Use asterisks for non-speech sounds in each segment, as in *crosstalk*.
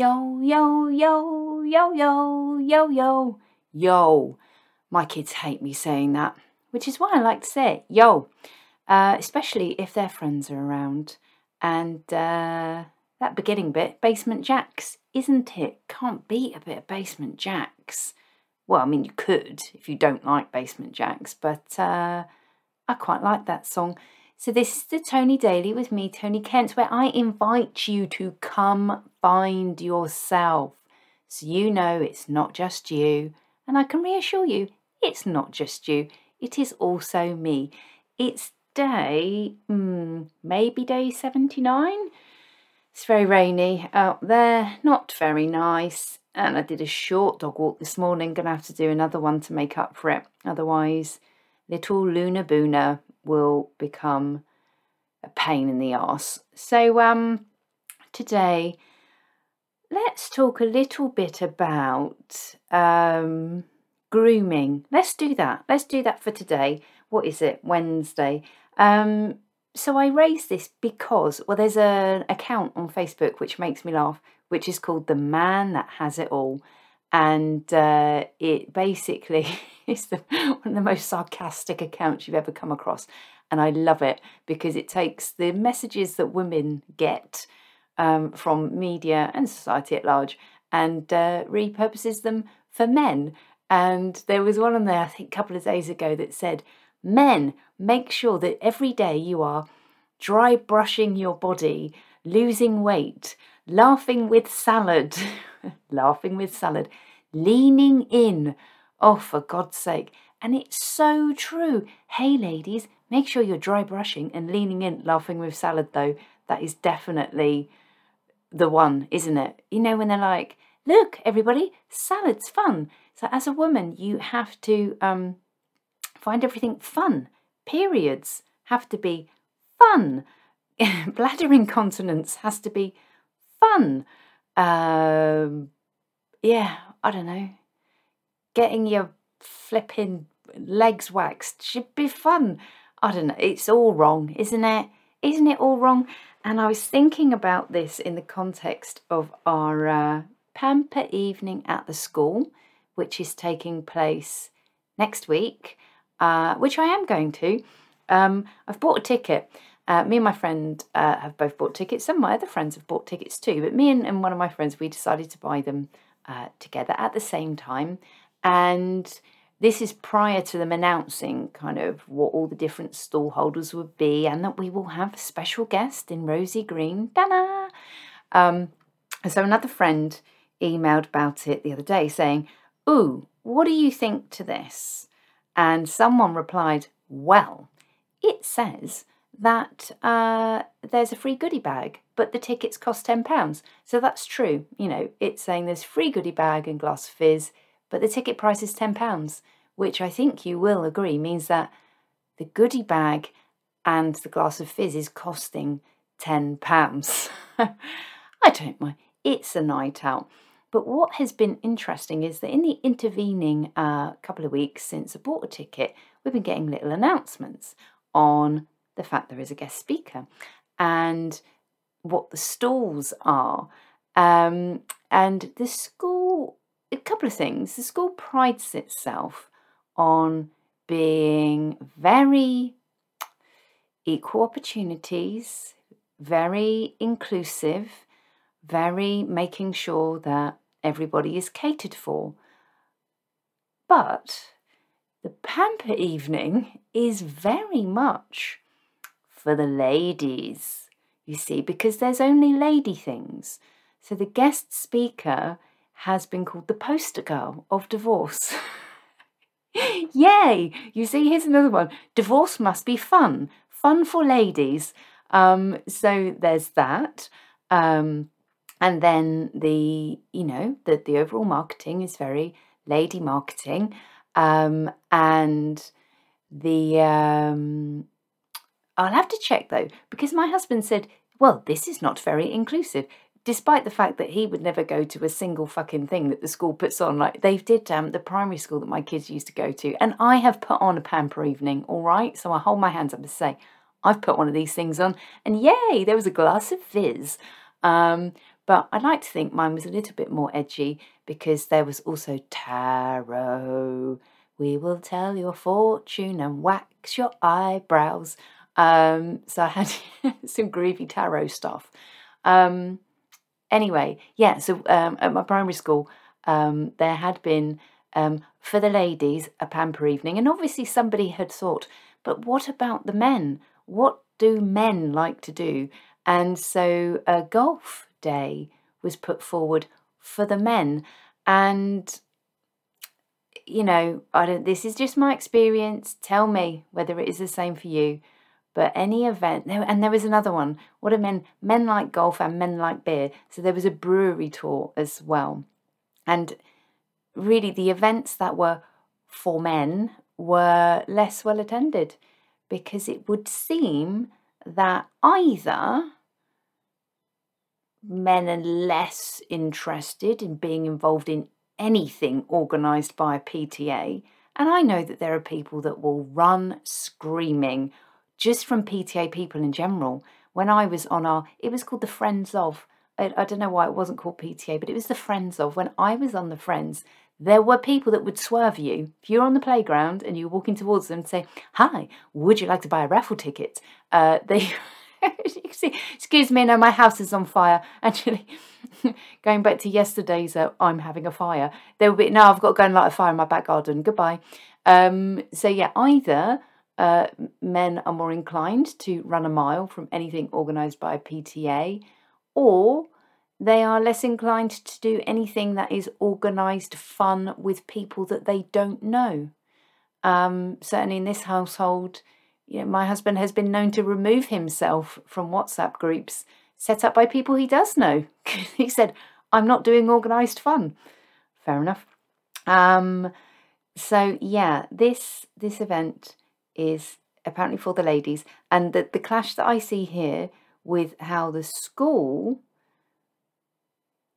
Yo, yo, yo, yo, yo, yo, yo, yo. My kids hate me saying that, which is why I like to say it, yo, uh, especially if their friends are around. And uh, that beginning bit, Basement Jaxx, isn't it? Can't beat a bit of Basement Jaxx. Well, I mean, you could if you don't like Basement Jaxx, but uh, I quite like that song. So, this is the Tony Daily with me, Tony Kent, where I invite you to come find yourself so you know it's not just you. And I can reassure you, it's not just you, it is also me. It's day, hmm, maybe day 79. It's very rainy out there, not very nice. And I did a short dog walk this morning, gonna have to do another one to make up for it. Otherwise, little Luna Boona will become a pain in the ass. So, um, today, let's talk a little bit about um, grooming. Let's do that. Let's do that for today. What is it? Wednesday. Um, so I raised this because, well, there's an account on Facebook which makes me laugh, which is called The Man That Has It All. And uh, it basically *laughs* is the, one of the most sarcastic accounts you've ever come across. And I love it because it takes the messages that women get um, from media and society at large and uh, repurposes them for men. And there was one on there, I think, a couple of days ago that said, Men, make sure that every day you are dry brushing your body, losing weight, laughing with salad, *laughs* *laughs* laughing with salad, leaning in. Oh, for God's sake. And it's so true. Hey, ladies, make sure you're dry brushing and leaning in, laughing with salad, though. That is definitely the one, isn't it? You know, when they're like, look, everybody, salad's fun. So, as a woman, you have to um, find everything fun. Periods have to be fun. *laughs* Bladder incontinence has to be fun. Um, yeah, I don't know. Getting your flipping legs waxed should be fun. I don't know. It's all wrong, isn't it? Isn't it all wrong? And I was thinking about this in the context of our uh, pamper evening at the school, which is taking place next week, uh, which I am going to. Um, I've bought a ticket. Uh, me and my friend uh, have both bought tickets. Some of my other friends have bought tickets too, but me and, and one of my friends, we decided to buy them uh, together at the same time. And this is prior to them announcing kind of what all the different stall holders would be and that we will have a special guest in Rosie Green. Ta-da! Um, so another friend emailed about it the other day saying, Ooh, what do you think to this? And someone replied, Well, it says that uh, there's a free goodie bag, but the tickets cost £10. So that's true. You know, it's saying there's free goodie bag and glass fizz, but the ticket price is £10, which I think you will agree means that the goodie bag and the glass of fizz is costing £10. *laughs* I don't mind. It's a night out. But what has been interesting is that in the intervening uh, couple of weeks since I bought a ticket, we've been getting little announcements on the fact there is a guest speaker and what the stalls are. Um, and the school, a couple of things. The school prides itself on being very equal opportunities, very inclusive, very making sure that everybody is catered for. But the pamper evening is very much for the ladies, you see, because there's only lady things. So the guest speaker has been called the poster girl of divorce. *laughs* Yay! You see, here's another one. Divorce must be fun. Fun for ladies. Um, so there's that. Um, and then the, you know, the, the overall marketing is very lady marketing. Um, and the um, I'll have to check though, because my husband said, well, this is not very inclusive, despite the fact that he would never go to a single fucking thing that the school puts on. Like they did um, the primary school that my kids used to go to, and I have put on a pamper evening, all right? So I hold my hands up and say, I've put one of these things on, and yay, there was a glass of fizz. Um, But I like to think mine was a little bit more edgy because there was also tarot. We will tell your fortune and wax your eyebrows. Um, so I had *laughs* some groovy tarot stuff. Um, anyway, yeah, so um, at my primary school, um, there had been um, for the ladies a pamper evening, and obviously somebody had thought, but what about the men? What do men like to do? And so a golf day was put forward for the men, and you know, I don't. This is just my experience. Tell me whether it is the same for you. But any event, and there was another one. What are men? Men like golf and men like beer. So there was a brewery tour as well. And really, the events that were for men were less well attended because it would seem that either men are less interested in being involved in anything organised by a PTA. And I know that there are people that will run screaming just from PTA people in general. When I was on our, it was called the Friends of, I, I don't know why it wasn't called PTA, but it was the Friends of. When I was on the Friends, there were people that would swerve you. If you're on the playground and you're walking towards them and say, Hi, would you like to buy a raffle ticket? Uh, *laughs* they, see, excuse me, no, my house is on fire. *laughs* Actually, going back to yesterday's, uh, I'm having a fire. There will be, now I've got to go and light a fire in my back garden. Goodbye. Um, so, yeah, either uh, men are more inclined to run a mile from anything organised by a PTA, or they are less inclined to do anything that is organised fun with people that they don't know. Um, certainly in this household, you know, my husband has been known to remove himself from WhatsApp groups set up by people he does know. *laughs* he said, I'm not doing organised fun. Fair enough. Um, so yeah, this this event is apparently for the ladies, and the, the clash that I see here with how the school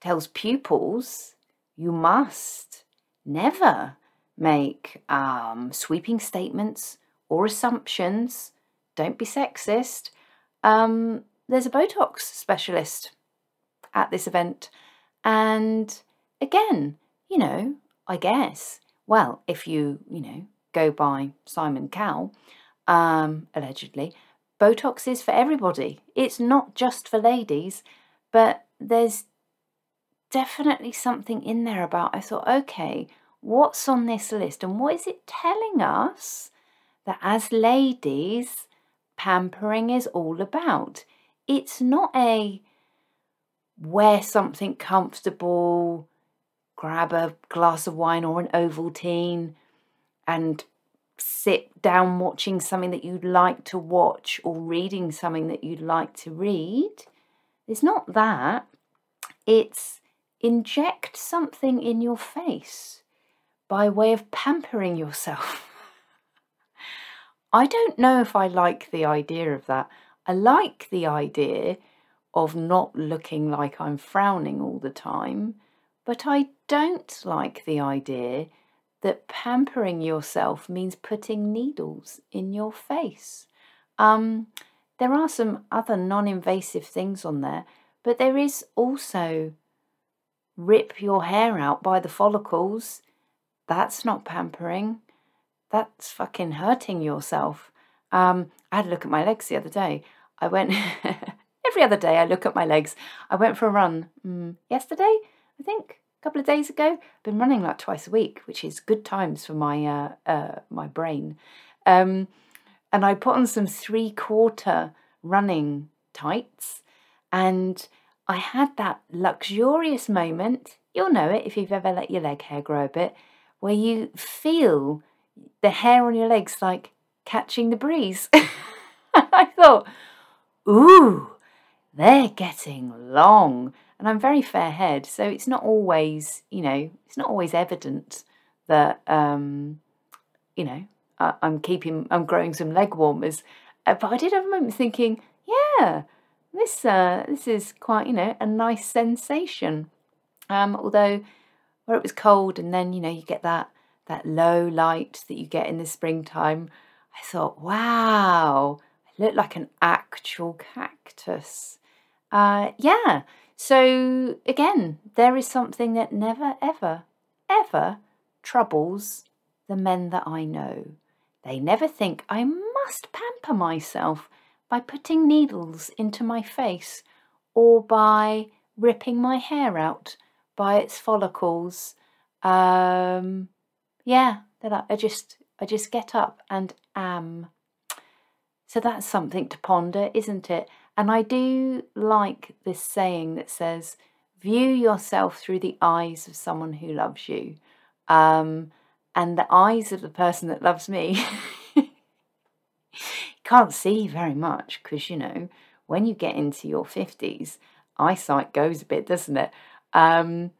tells pupils you must never make um, sweeping statements or assumptions. Don't be sexist. Um, there's a Botox specialist at this event. And again, you know, I guess, well, if you, you know, go by Simon Cowell, um, allegedly, Botox is for everybody. It's not just for ladies, but there's definitely something in there about I thought, okay, what's on this list and what is it telling us that as ladies, pampering is all about? It's not a wear something comfortable, grab a glass of wine or an Ovaltine, and sit down watching something that you'd like to watch or reading something that you'd like to read. It's not that. It's inject something in your face by way of pampering yourself. *laughs* I don't know if I like the idea of that. I like the idea of not looking like I'm frowning all the time, but I don't like the idea that pampering yourself means putting needles in your face. Um, there are some other non invasive things on there, but there is also rip your hair out by the follicles. That's not pampering. That's fucking hurting yourself. Um, I had a look at my legs the other day. I went *laughs* every other day. I look at my legs. I went for a run mm, yesterday, I think couple of days ago. Been running like twice a week, which is good times for my uh, uh, my brain. Um, and I put on some three quarter running tights, and I had that luxurious moment. You'll know it if you've ever let your leg hair grow a bit, where you feel the hair on your legs like catching the breeze. *laughs* I thought, ooh, they're getting long and I'm very fair haired, so it's not always, you know, it's not always evident that, um, you know, I, am keeping, I'm growing some leg warmers. Uh, but I did have a moment thinking, yeah, this, uh, this is quite, you know, a nice sensation. Um, although where it was cold, and then you know you get that that low light that you get in the springtime. I thought, wow, I look like an actual cactus. Uh, yeah, So, again, there is something that never, ever, ever troubles the men that I know. They never think I must pamper myself by putting needles into my face or by ripping my hair out by its follicles. Um, yeah, that I just I just get up and am. So that's something to ponder, isn't it? And I do like this saying that says, view yourself through the eyes of someone who loves you. Um, and the eyes of the person that loves me *laughs* can't see very much because, you know, when you get into your 50s, eyesight goes a bit, doesn't it? Um,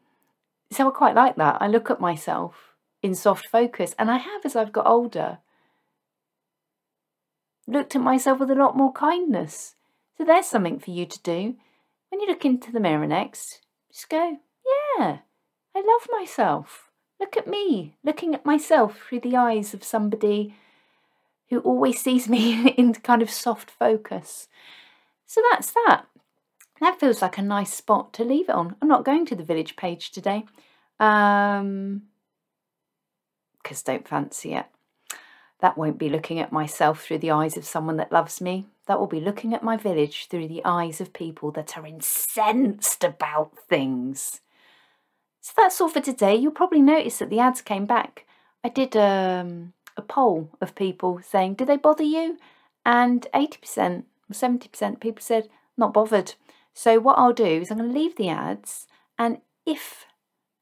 so I quite like that. I look at myself in soft focus, and I have as I've got older. Looked at myself with a lot more kindness. So there's something for you to do. When you look into the mirror next, just go, yeah, I love myself. Look at me, looking at myself through the eyes of somebody who always sees me *laughs* in kind of soft focus. So that's that. That feels like a nice spot to leave it on. I'm not going to the village page today um, because don't fancy it. That won't be looking at myself through the eyes of someone that loves me. That will be looking at my village through the eyes of people that are incensed about things. So that's all for today. You'll probably notice that the ads came back. I did um, a poll of people saying, Do they bother you?" And 80% or 70% people said, "Not bothered." So what I'll do is I'm going to leave the ads, and if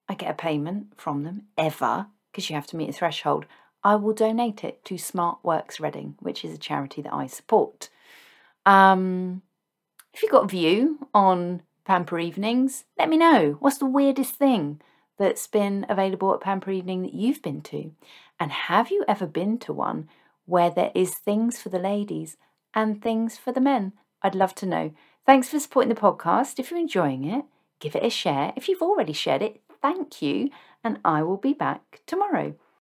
I get a payment from them ever, because you have to meet a threshold, I will donate it to Smart Works Reading, which is a charity that I support. Um, if you've got a view on Pamper Evenings, let me know. What's the weirdest thing that's been available at Pamper Evening that you've been to? And have you ever been to one where there is things for the ladies and things for the men? I'd love to know. Thanks for supporting the podcast. If you're enjoying it, give it a share. If you've already shared it, thank you. And I will be back tomorrow.